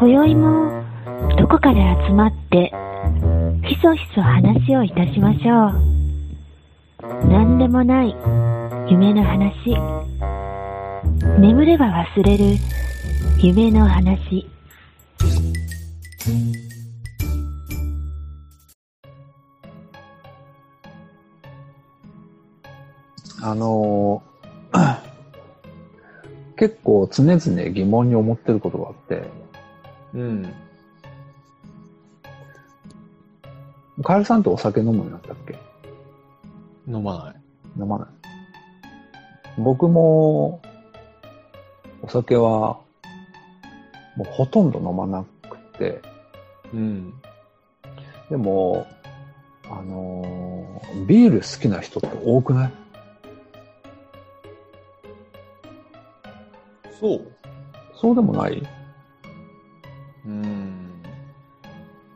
今宵もどこかで集まってひそひそ話をいたしましょう。何でもない夢の話。眠れば忘れる夢の話。あのー 結構常々疑問に思ってることがあって、うん。カエルさんってお酒飲むようになったっけ？飲まない。飲まない。僕も、お酒は、もうほとんど飲まなくて、うん。でも、あのービール好きな人って多くない？そうそうでもない？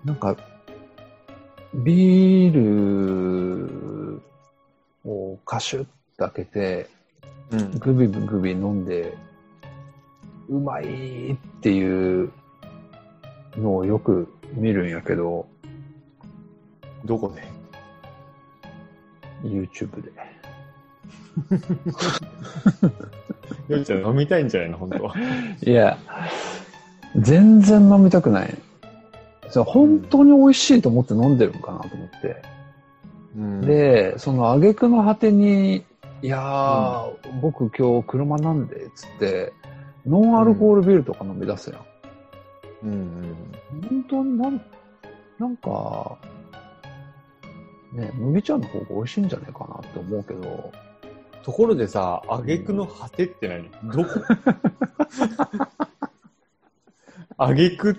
なんか、ビールをカシュッと開けて、うん。グビグビ飲んで、うまいっていうのをよく見るんやけど、どこで？YouTube で。よっちゃん飲みたいんじゃないの？本当は。いや、全然飲みたくない。本当に美味しいと思って飲んでるんかなと思って。うん、で、その挙句の果てに、いやー、僕今日車なんで、つって、ノンアルコールビールとか飲み出すやん。うん。うん。本当になん、なんか、ね、麦茶の方が美味しいんじゃないかなって思うけど、ところでさ、挙句の果てって何？どこ？挙句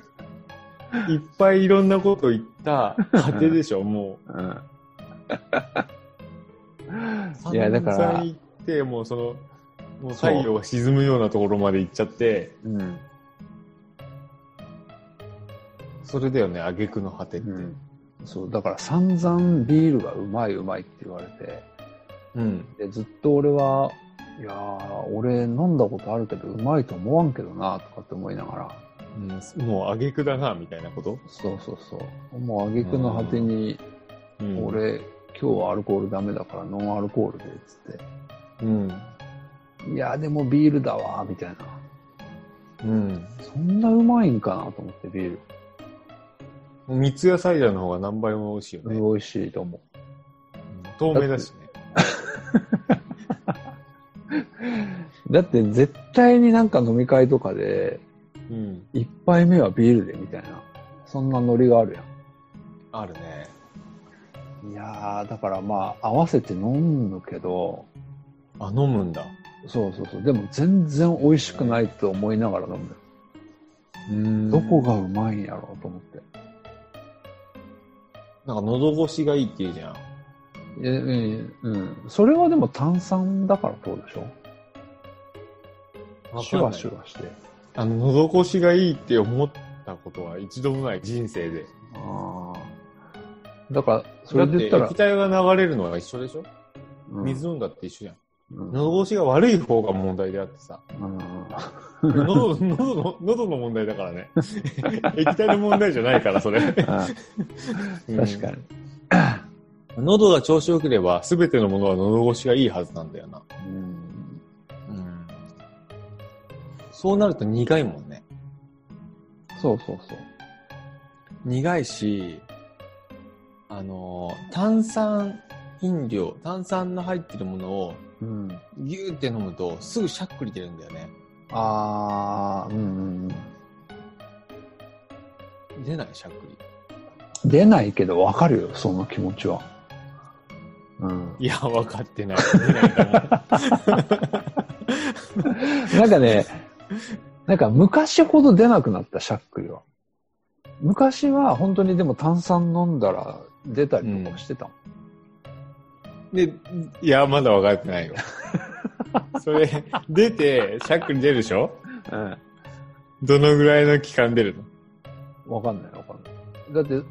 いっぱいいろんなこと言った果てでしょ、もうん。う。いやだから散々行って、もうその、もう太陽が沈むようなところまで行っちゃって、うん。それだよね、挙句の果てって。うん。そう、だから散々ビールがうまいうまいって言われて、うん。でずっと俺は、いやー、俺飲んだことあるけどうまいと思わんけどな、とかって思いながら、うんもう挙句だな、みたいなこと？そうそうそう。もう挙句の果てに、うん。俺、今日はアルコールダメだからノンアルコールで、つっうん。て。いや、でもビールだわ、みたいな。うん。そんなうまいんかなと思って、ビール。もう三ツ矢サイダーの方が何倍も美味しいよね。美味しいと思うん透明だしね。う。だって絶対になんか飲み会とかで、うん。一杯目はビールでみたいな、そんなノリがあるやあるね。ん。いやー、だからまあ、合わせて飲むけど、あ、飲むんだ。そうそうそう。でも全然美味しくないと思いながら飲むよ。うんどこがうまいんやろうと思って。なんか喉越しがいいって言うじゃん。えうん、うん。それはでも炭酸だからどうでしょ？シュワシュワして。あの、喉越しがいいって思ったことは一度もない、人生で。ああ。だから、そだってれで言ったら液、体が流れるのは一緒でしょ？うん水飲んだって一緒じゃん。うん喉越しが悪い方が問題であってさ。うん喉、喉の、喉の問題だからね。液体の問題じゃないから、それ。あうん確かに。喉が調子良ければ、すべてのものは喉越しがいいはずなんだよな。うんうん。そうなると苦いもんね。そうそうそう。苦いし、あのー、炭酸飲料、炭酸の入ってるものをうん、ギューって飲むとすぐしゃっくり出るんだよね。ああ、うんうん出ないしゃっくり。うん。出ないけどわかるよ、その気持ちは。うん。いや、分かってない。出ないと思う。なんかね、なんか昔ほど出なくなった、しゃっくりは。昔は本当にでも炭酸飲んだら出たりとかしてたもん。で、いや、まだ分かってないよ。それ、出て、しゃっくり出るでしょ？うん。どのぐらいの期間出るの？わかんないわかんない。だって、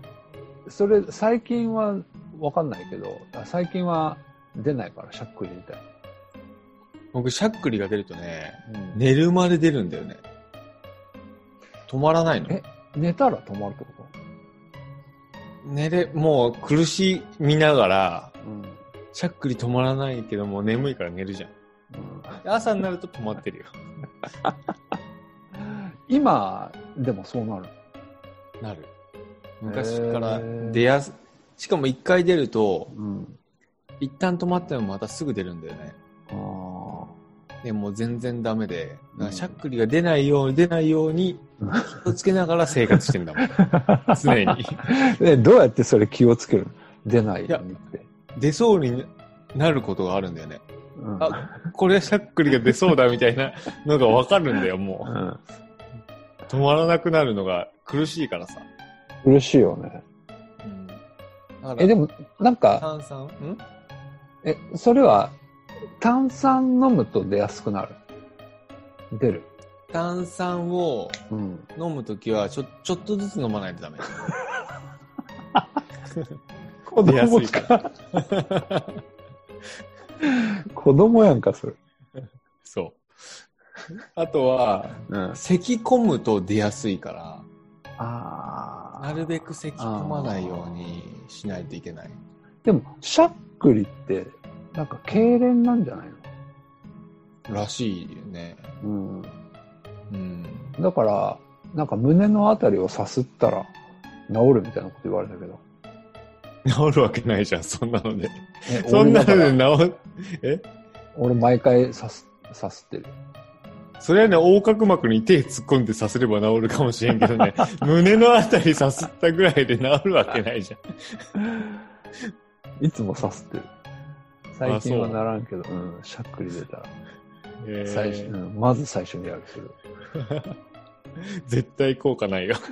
それ、最近はわかんないけど、あ最近は出ないから、しゃっくりみたい僕、しゃっくりが出るとね、な。寝るまで出るんだよね。止まらないのえ寝たら止まるってこ寝れ、もう苦しみながら、とうん。しゃっくり止まらないけどもう眠いから寝るじゃん。で朝になると止まってるよ。今、でもそうなる。なる。昔から出やす、しかも一回出ると、うん。一旦止まってもまたすぐ出るんだよね。あでもう全然ダメで、しゃっくりが出ないように、出ないようにうん気をつけながら生活してんだもん。あ。常に。で、どうやってそれ気をつけるの？出ないようにって。出そうになることがあるんだよね。うんあ、これはしゃっくりが出そうだみたいなのがわかるんだよ、もうんう。止まらなくなるのが苦しいからさ。嬉しいよね。うん。え、でも、なんか、炭酸？ん？え、それは、炭酸飲むと出やすくなる。出る。炭酸をうん。飲むときはちょ、ちょっとずつ飲まないとダメ。子 出やす供いかか。子供やんか、それ。そう。あとは、うん。咳込むと出やすいから、ああ。なるべく咳込まないようにしないといけない。でも、しゃっくりって、なんか、痙攣なんじゃないらしいよね。のうん。うん。だから、なんか胸のあたりをさすったら治るみたいなこと言われたけど。治るわけないじゃん、そんなので。えそんなので治え？俺毎回さす、さすってる。それはね、横隔膜に手突っ込んでさせれば治るかもしれんけどね、胸のあたりさすったぐらいで治るわけないじゃん。いつもさすってる。最近はならんけど、うん、しゃっくり出たら。えー最初うん、まず最初にやるする。絶対効果ないよ。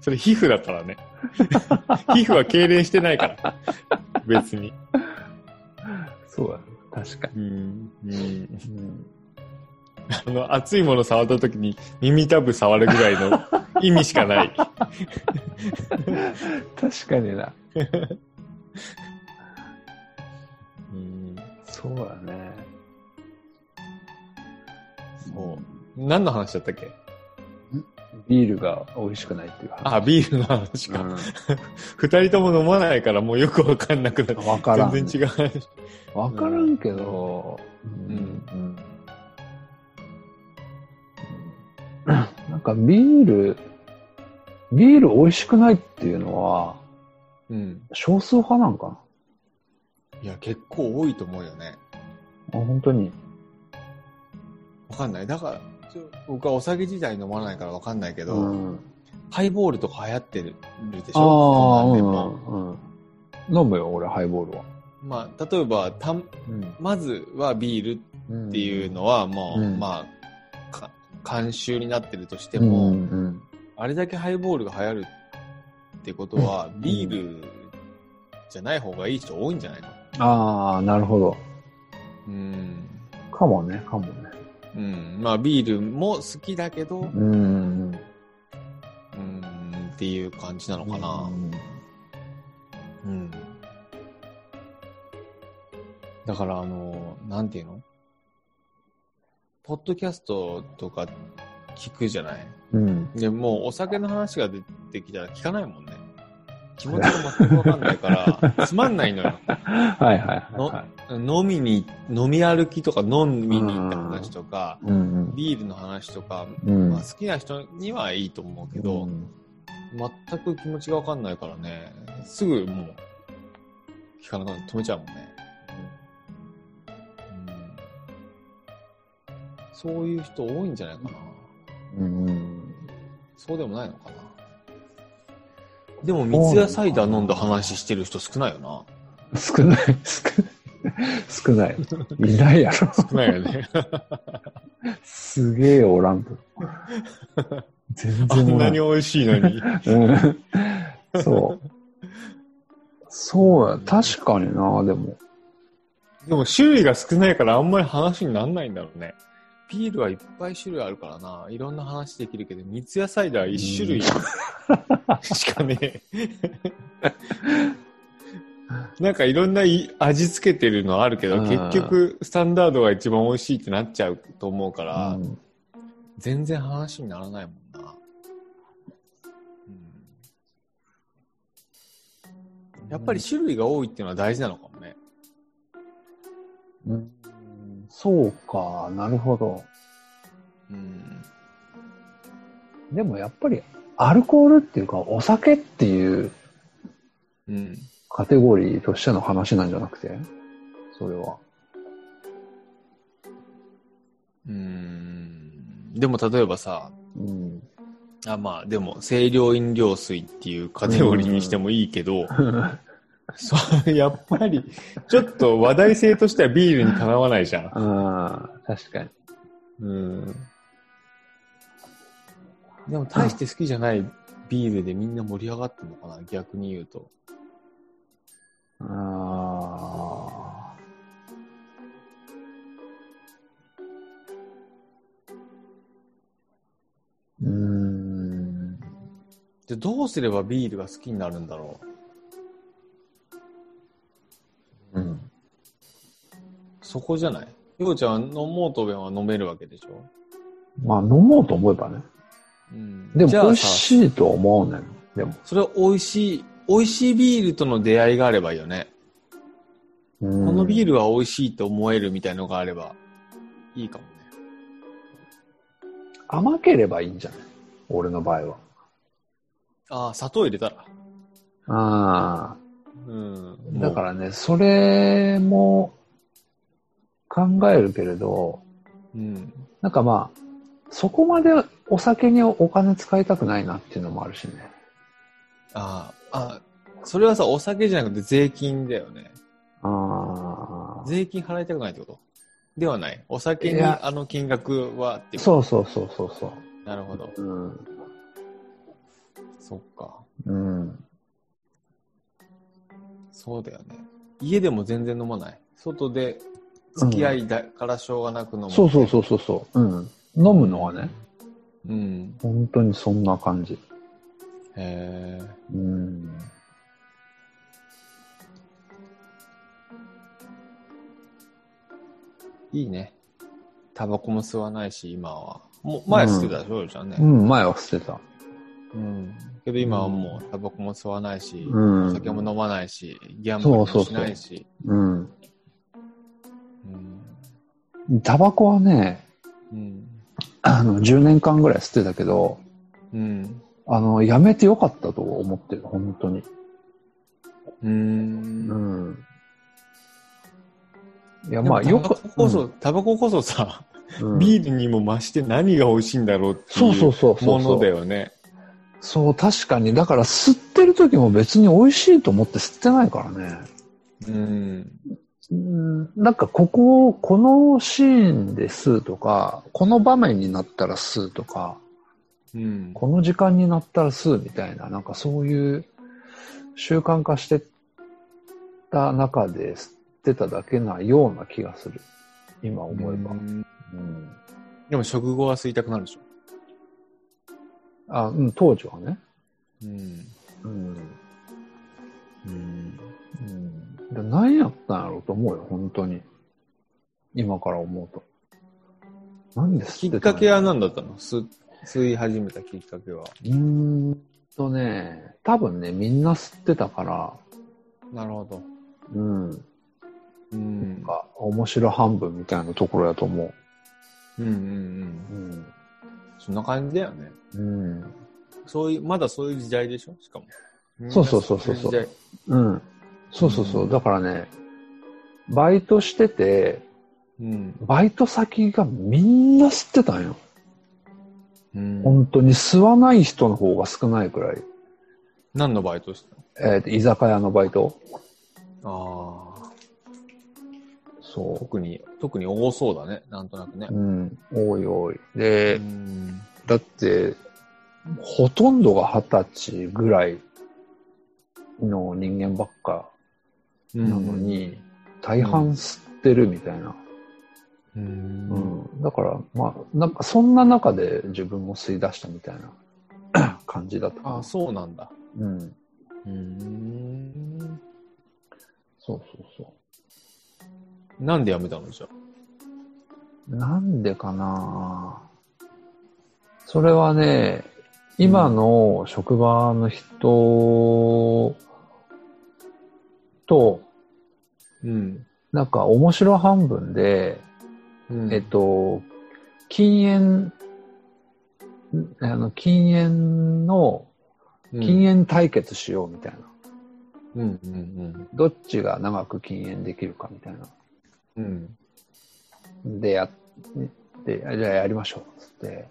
それ皮膚だからね。皮膚は痙攣してないから。別に。そうだね。確かに。うん。うん。うん、あの、熱いもの触った時に耳たぶ触るぐらいの意味しかない。確かにな。うん。そうだね。そう。何の話だったっけ？ビールが美味しくないっていう話。あ、ビールの話か。う 二人とも飲まないからもうよくわかんなくなって。からん。全然違う話。わからんけど、うんうんなんかビール、ビール美味しくないっていうのはうん。少数派なんかいや、結構多いと思うよね。なあ本当に。わかんない。だから、僕はお酒自体飲まないからわかんないけど、うん、ハイボールとか流行ってるでしあょ？あ、そんなんでうもん、うん。飲むよ、俺、ハイボールは。まあ、例えば、たんうん。まずはビールっっていうのはもう、うんまあ、か慣習になってるとしてでも、うんうん、あれだけハイボールが流行るってことは、うんビールじゃない方がいい人多いんじゃないの？ああ、なるほど。うん。かもね、かもね。うん。まあ、ビールも好きだけど、うん。うん、っていう感じなのかな。うん。だから、あの、なんていうの？ポッドキャストとか聞くじゃない？うん。でもうお酒の話が出てきたら聞かないもんね。気持ちが全くわかんないから、つまんないのよ。はいはいはい、はい。飲みに、飲み歩きとか飲みに行った話とか、うんうん。ビールの話とか、うんまあ、好きな人にはいいと思うけど、うん全く気持ちがわかんないからね、すぐもう、聞かなくなって止めちゃうもんね。うんそういう人多いんじゃないかな。うんうん。そうでもないのかな。でも、三ツ矢サイダー飲んだ話してる人少ないよな。少ない、少ない。少ない。いないやろ。少ないよね。すげえおらんと。全あ然おらんんなに。美味しいのに。うんそう。そうや、確かにな、でも。でも種類が少ないからあんまり話にならないんだろうね。ビールはいっぱい種類あるからな。いろんな話できるけど、三ツ矢サイダー一種類しかねえ。なんかいろんない味付けてるのあるけど、うん結局スタンダードが一番美味しいってなっちゃうと思うから、うん全然話にならないもんな。うん、やっぱり種類が多いっていうのは大事なのかもね。うん、そうか、なるほど。うん。でもやっぱり、アルコールっていうか、お酒っていううん。カテゴリーとしての話なんじゃなくて？それは。うん。でも例えばさ、うん。あ、まあでも清涼飲料水っていうカテゴリーにしてもいいけど、そう、やっぱり、ちょっと話題性としてはビールにかなわないじゃん。ああ、確かに。うん。でも大して好きじゃないビールでみんな盛り上がってるのかな逆に言うと。ああ。うーん。で、どうすればビールが好きになるんだろうそこじゃない？ようちゃんは飲もうとべは飲めるわけでしょ？まあ、飲もうと思えばね。うん。でも、美味しいと思うねん。でも。それは美味しい、美味しいビールとの出会いがあればいいよね。ここのビール。ルは美味しいと思えるみたいのがあればいいかもね。甘ければいいんじゃない？俺の場合は。ああ、砂糖入れたら。あうん。あ。だからね、それも考えるけれど、うん。なんかまあ、そこまでお酒にお金使いたくないなっていうのもあるしね。ああ、あそれはさ、お酒じゃなくて税金だよね。ああ。税金払いたくないってこと？ではない。お酒にあの金額はってそうそうそうそうそう。なるほど。うん。そっか。うん。そうだよね。家でも全然飲まない。外で付き合いだからしょうがなく飲む。そうそうそうそうそう。うん。飲むのはね、うん。本当にそんな感じ。へえ。うん。いいね。タバコも吸わないし、今は。もう前吸ってたでしょ、じゃあねう。ん、前は捨てた。うん。けど今はもうタバコも吸わないし、うんお酒も飲まないし、ギャンブルもしないし。うん。うん。タバコはね、うん。あの、10年間ぐらい吸ってたけど、うん。あの、やめてよかったと思ってる、本当に。うーん。うん。いや、まあ、よくタバコ、こそ、タバコこそさ、うんビールにも増して何が美味しいんだろうってそうそういそうそううものだよね。そう、確かに。だから、吸ってる時も別に美味しいと思って吸ってないからね。うん。うん、なんか、ここ、このシーンで吸うとか、この場面になったら吸うとか、うん。この時間になったら吸うみたいな、なんかそういう習慣化してた中で吸ってただけなような気がする。今思えば。うんうんでも食後は吸いたくなるでしょ？あ、うん、当時はね。うん。うん。うん。うん。で何やったんやろうと思うよ、本当に。今から思うと。なんできっかけはの何だったの？吸吸い始めたきっかけは。うーんとね、多分ね、みんな吸ってたから、なるほど。うん。うんなん。か、面白半分みたいなところやと思う。うんうんうん。うん。そんな感じだよね。うん。そういう、まだそういう時代でしょ？しかも。そうそうそうそうそううん。そうそうそう。だからね、バイトしてて、代うん。バイト先がみんな吸ってたんよ。うん。本当に吸わない人の方が少ないくらい。何のバイトしてえっ、と、居酒屋のバイトたのああ。そ特に、特に多そうだね。なんとなくねう。。うん。多い多い。うで、ん。だって、ほとんどが二十歳ぐらいの人間ばっかななのに、大半吸ってるみたいな。う。うんん。だから、まあ、なんかそんな中で自分も吸い出したみたいな 感じだったあ、そうなんだ。うん。うん。そうそうそなんで辞めたのじゃ。なんでかな？それはね、今の職場の人と、うん。なんか面白半分で、うんえっ、と、禁煙、んあの、禁煙の、禁煙対決しようみたいな。うんうんどっちが長く禁煙できるかみたいな。うん。うん。で、やって、あじゃあやりましょう、つって。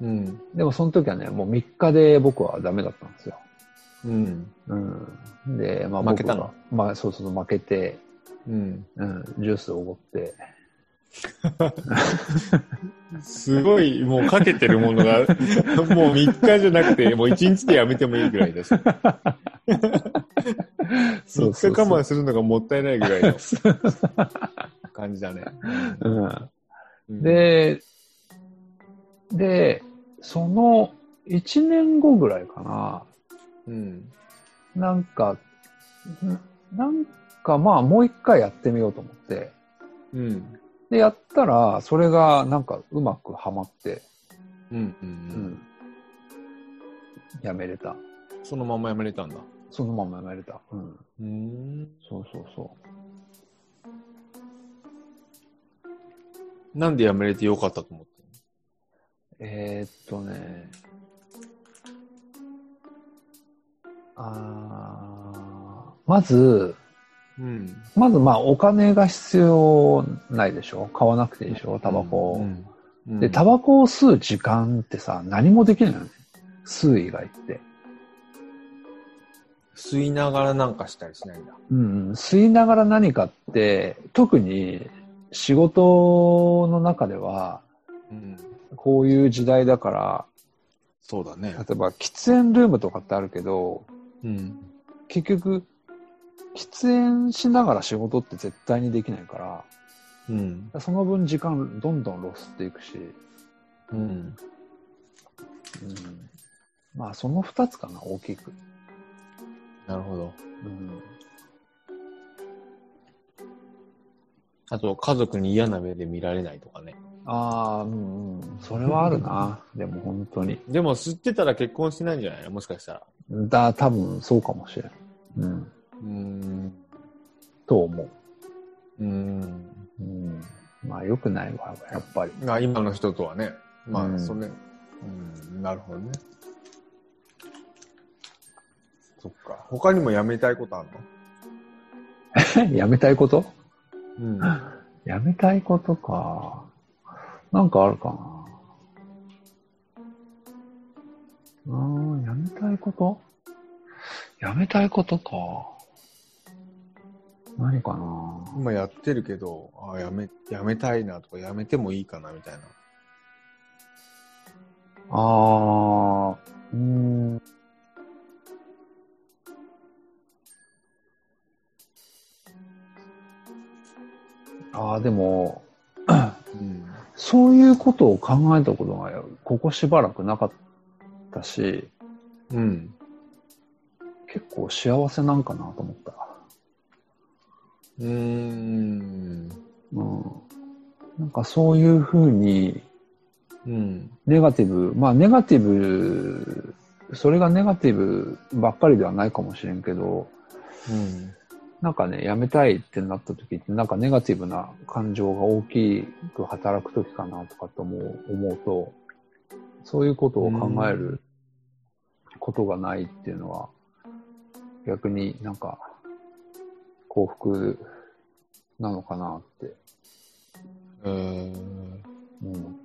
うん。でもその時はね、もう3日で僕はダメだったんですよ。うん。うん。で、まあ負けたの？まあそうそう、負けて、うん。うん、ジュースをおごって。すごい、もうかけてるものが、もう3日じゃなくて、もう1日でやめてもいいぐらいです。3日我慢するのがもったいないぐらいの感じだね。うん。うん、で、で、その1年後ぐらいかな、うん。なんか、んなんかまあもう一回やってみようと思って、うん。で、やったら、それがなんかうまくはまって、うん。うん。う。うんん。やめれた。そのままやめれたんだ。そのままやめれた。うん。うん。そうそうそなんでやめれてよかったと思ってう。えー、っとね、あーまず、うん。まずまあお金が必要ないでしょ？買わなくていいでしょ？タバコを。うんうんで、タバコを吸う時間ってさ、何もできないよね。吸う以外って。吸いながらなんかしたりしないんだ。うんうん、吸いながら何かって、特に仕事の中では、うん。こういう時代だから、そうだね。例えば喫煙ルームとかってあるけど、うん。結局、喫煙しながら仕事って絶対にできないから、うん。その分時間どんどんロスっていくし、うん。うん、まあその二つかな、大きく。なるほど。うん、あと、家族に嫌な目で見られないとかね。ああ、うんうん。それはあるな。でも本当に。でも、吸ってたら結婚してないんじゃないの？もしかしたら。だ、多分そうかもしれん。うん。うーん。と思う。うーん。うん。まあ良くないわ、やっぱり。あ今の人とはね。まあ、うんそれ、うん、なるほどね。そっか。他にもやめたいことあるの？やめたいこと？うん。やめたいことか。なんかあるかな。うん、やめたいこと？やめたいことか。何かな？今やってるけど、あやめ、やめたいなとか、やめてもいいかなみたいな。あー、うーん。あー、でも、うん。そういうことを考えたことが、ここしばらくなかったし、うん。結構幸せなんかなと思った。うーん。うん。なんかそういうふうに、うん。ネガティブ、まあネガティブ、それがネガティブばっかりではないかもしれんけど、うん。なんかね、やめたいってなった時って、なんかネガティブな感情が大きく働く時かなとかと思う思うと、そういうことを考えることがないっていうのは、逆になんか幸福なのかなって。えーうん。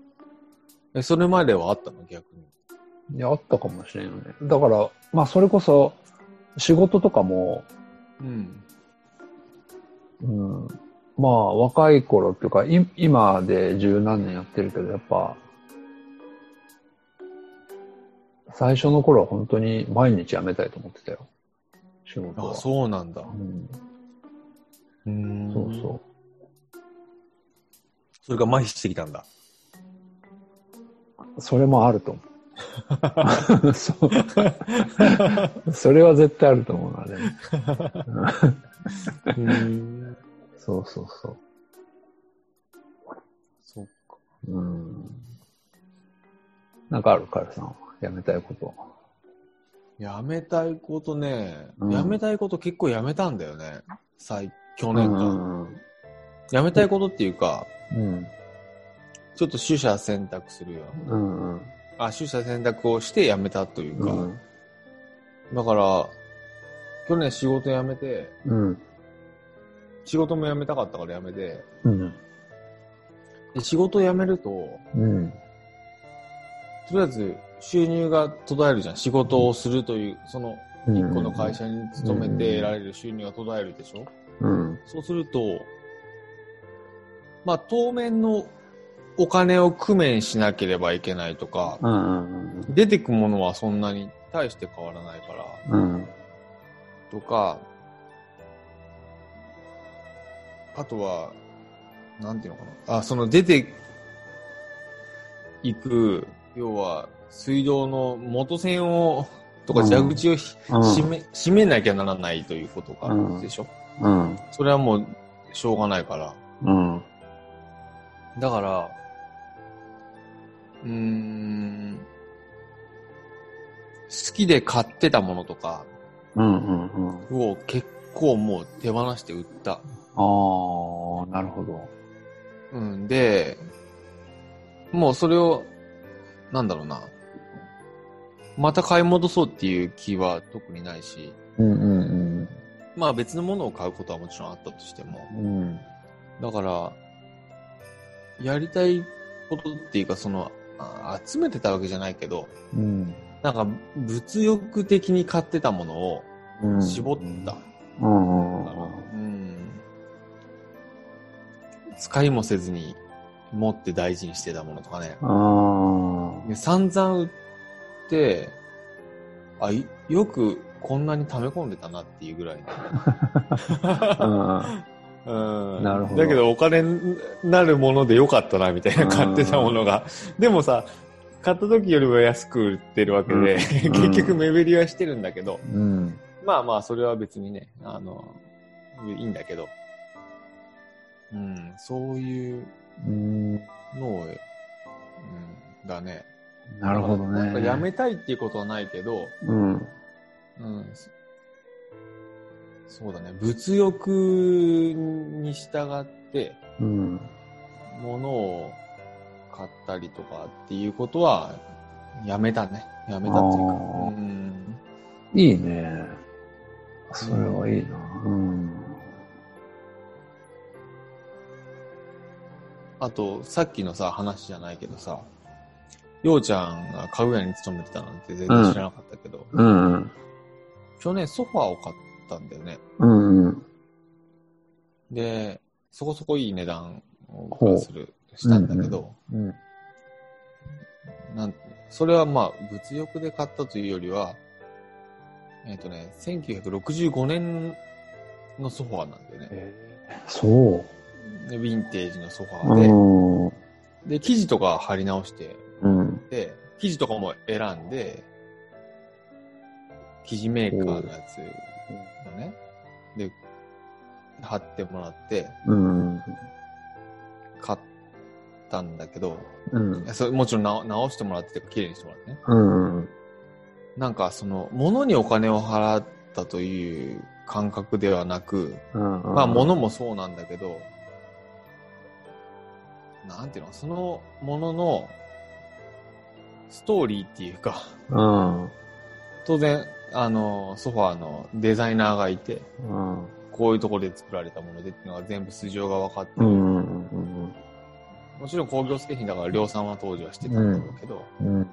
え、それまではあったの？逆に。いや、あったかもしれんよね。だから、まあそれこそ仕事とかも、うん。うん、まあ若い頃っていうか、い今で十何年やってるけど、やっぱ、最初の頃は本当に毎日辞めたいと思ってたよ。仕事は。あ、そうなんだ。うん。うんそうそそれが麻痺してきたんだ。う。それもあると思う。そう。それは絶対あると思うな、でも。うん。そうそうそう。そっか。うん。なんかあるカルさん。やめたいこと。やめたいことね、うんやめたいこと結構やめたんだよね。最、去う年間。んやめたいことっていうか、うん。ちょっと取捨選択するよ。うんうん。あ、取捨選択をしてやめたというか、うん。だから、去年仕事辞めて、うん。仕事も辞めたかったから辞めて、うん。で仕事辞めると、うん。とりあえず収入が途絶えるじゃん。仕事をするという、そのうん一個の会社に勤めて得られる収入が途絶えるでしょ、うん。そうすると、まあ当面のお金を工面しなければいけないとか、うん。出てくものはそんなに大して変わらないから、うん。とか、あとは、なんていうのかな。あ、その出ていく、要は、水道の元線を、とかうん蛇口をひ、うん閉め、閉めなきゃならないということがあるでしょ、うん。それはもう、しょうがないから。うん。だから、うーん、好きで買ってたものとかうん。うん。うん。を結構もう手放して売った。ああ、なるほど。うん、で、もうそれを、なんだろうな。また買い戻そうっていう気は特にないし、うんうんまあ別のものを買うことはもちろんあったとしても、うん。うん。だから、やりたいことっていうか、その、あ集めてたわけじゃないけど、うん。なんか物欲的に買ってたものをうん。絞った。うん。うん。使いもせずに持って大事にしてたものとかね。あで散々売って、あ、いよくこんなに溜め込んでたなっていうぐらい。うん。なるほどだけどお金になるものでよかったなみたいな買ってたものが。でもさ、買った時よりは安く売ってるわけで、うん結局目減りはしてるんだけど、うん。まあまあ、それは別にね、あの、いいんだけど、うん、そういううん。うん、だね。なるほどね。やめたいっていうことはないけど、うん。うん、そそうだね、物欲に従って、うん。物を買ったりとかっていうことは、やめたね。やめたっていうか。うんいいね。それはいいな。うん。あと、さっきのさ、話じゃないけどさ、ようちゃんが家具屋に勤めてたなんて全然知らなかったけど、うん。去年ソファーを買ったんだよね。うん。で、そこそこいい値段をする、したんだけど、うん。なんそれはまあ、物欲で買ったというよりは、えっ、とね、1965年のソファーなんだよね。そう。でヴィンテージのソファうーん。で、で、生地とか貼り直して、うん。で、生地とかも選んで、生地メーカーのやつをね、で、貼ってもらって、うん。買ったんだけど、うんそれもちろん直直してもらってて、綺麗にしてもらってね。うん。なんかその、物にお金を払ったという感覚ではなく、うん。まあ物もそうなんだけど、なんていうの、そのもののストーリーっていうか、うん。当然、あの、ソファーのデザイナーがいて、うん。こういうところで作られたものでっていうのが全部素性が分かってる。うん。うん。もちろん工業製品だから量産は当時はしてたんだろうけど、うん。っ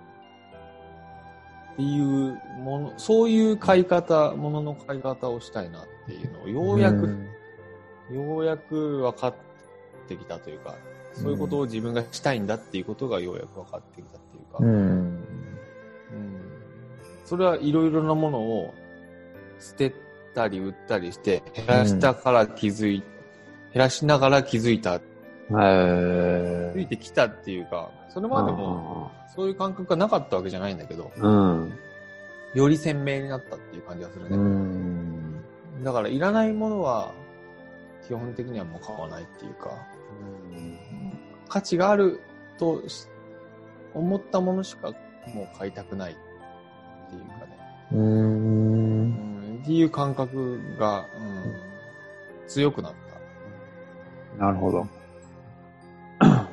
ていうもの、そういう買い方、ものの買い方をしたいなっていうのをようやく、ようやく分かってきたというか、そういうことを自分がしたいんだっていうことがようやく分かってきたっていうか、うん。うんそれはいろいろなものを捨てたり売ったりして、減らしたから気づい、減らしながら気づいた、気へづいてきたっていうか、それまでもそういう感覚がなかったわけじゃないんだけど、うん。より鮮明になったっていう感じがするうね。ん。だからいらないものは基本的にはもう買わないっていうか、価値があるとし思ったものしかもう買いたくないっていうかね。うー。うんん、っていう感覚が、うん、強くなった。なるほど。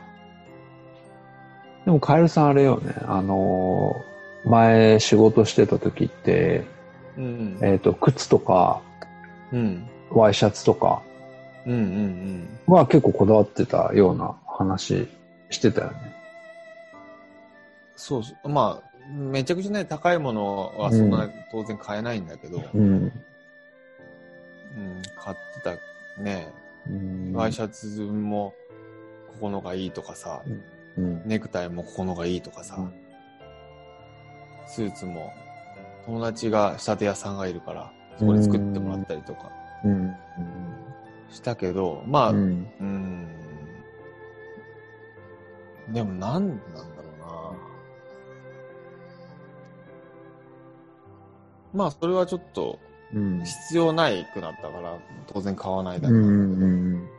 でも、カエルさんあれよね、あのー、前仕事してた時って、うん。えっ、と、靴とか、うん。ワイシャツとかうんうんは結構こだわってたような話してたよね。そうそう。まあ、めちゃくちゃね、高いものはそんな当然買えないんだけど、うん。うん、買ってたね、うんワイシャツもここのがいいとかさ、うん。ネクタイもここのがいいとかさ、うんスーツも友達が仕立て屋さんがいるから、そこで作ってもらったりとかうん。したけど、まあ、ううん、ん。でもなんなんだろうな。まあ、それはちょっとうん。必要ないくなったから、当然買わないだうけど、ん。うん。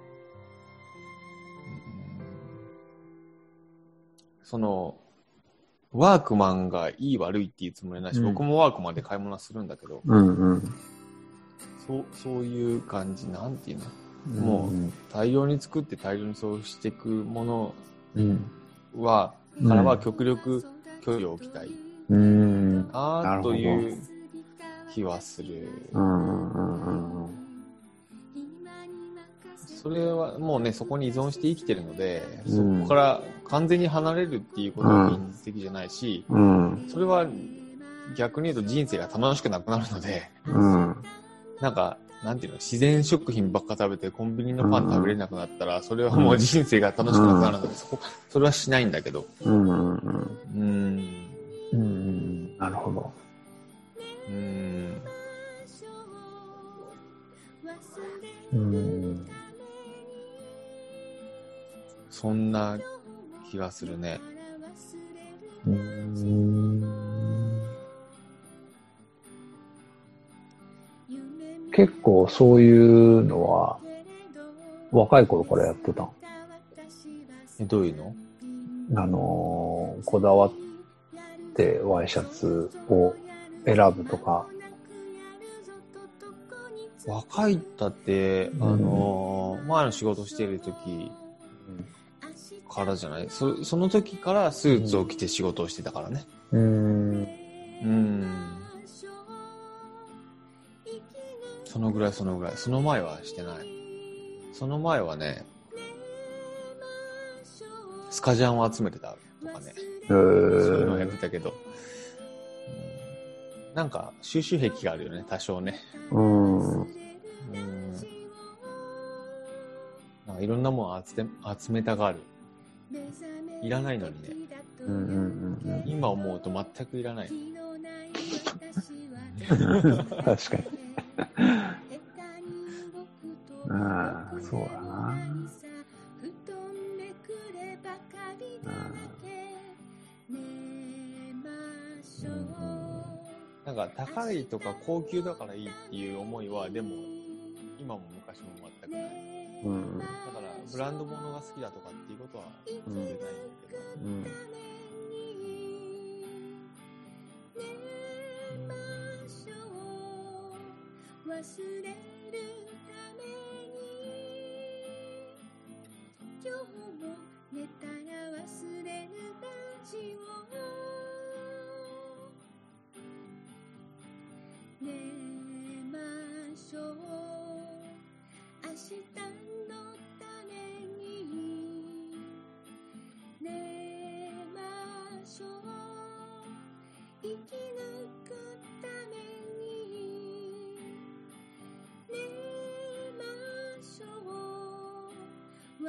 その、ワークマンがいい悪いっていうつもりないし、うん僕もワークマンで買い物はするんだけど、うん。うん。そう、そういう感じ、なんていうの？うん。も大量に作って大量にそうしていくものうん。は、からは極力距離を置きたいうん。なという気はする。それはもうね、そこに依存して生きてるので、うんそこから完全に離れるっていうことは現実的じゃないし、うん。それは逆に言うと人生が楽しくなくなるので、うん。なんか、なんていうの、自然食品ばっか食べてコンビニのパン食べれなくなったら、それはもう人生が楽しくなくなるので、そこ、それはしないんだけど。うん。うん。うーん。うん。なるほど。うーん。うん。そんな気がするね。うん。結構そういうのは若い頃からやってたんえ、どういうの？あのーこだわってワイシャツを選ぶとか。若いったって、あのー前の仕事してる時からじゃない？そその時からスーツを着て仕事をしてたからね。うん。うん。そのぐらいそのぐらい。その前はしてない。その前はね、スカジャンを集めてたとかね。えそういうのをやっーてたけど。うんなんか収集癖があるよね、多少ね。うん。うんなんかいろんなものを集め集めたがる。いらないのにね。うんうんうん今思うと全くいらない。うん。確かに。うん、そうだな。なんか高いとか高級だからいいっていう思いは、でも今も昔も全くない。うん。だからブランド物が好きだとかっていうことは言えないんだけど。うん。忘れる今日も寝たい。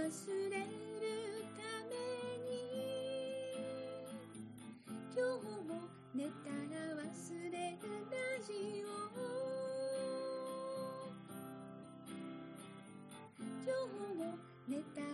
忘れるために今日も寝たら忘れるラジオ今日も寝たら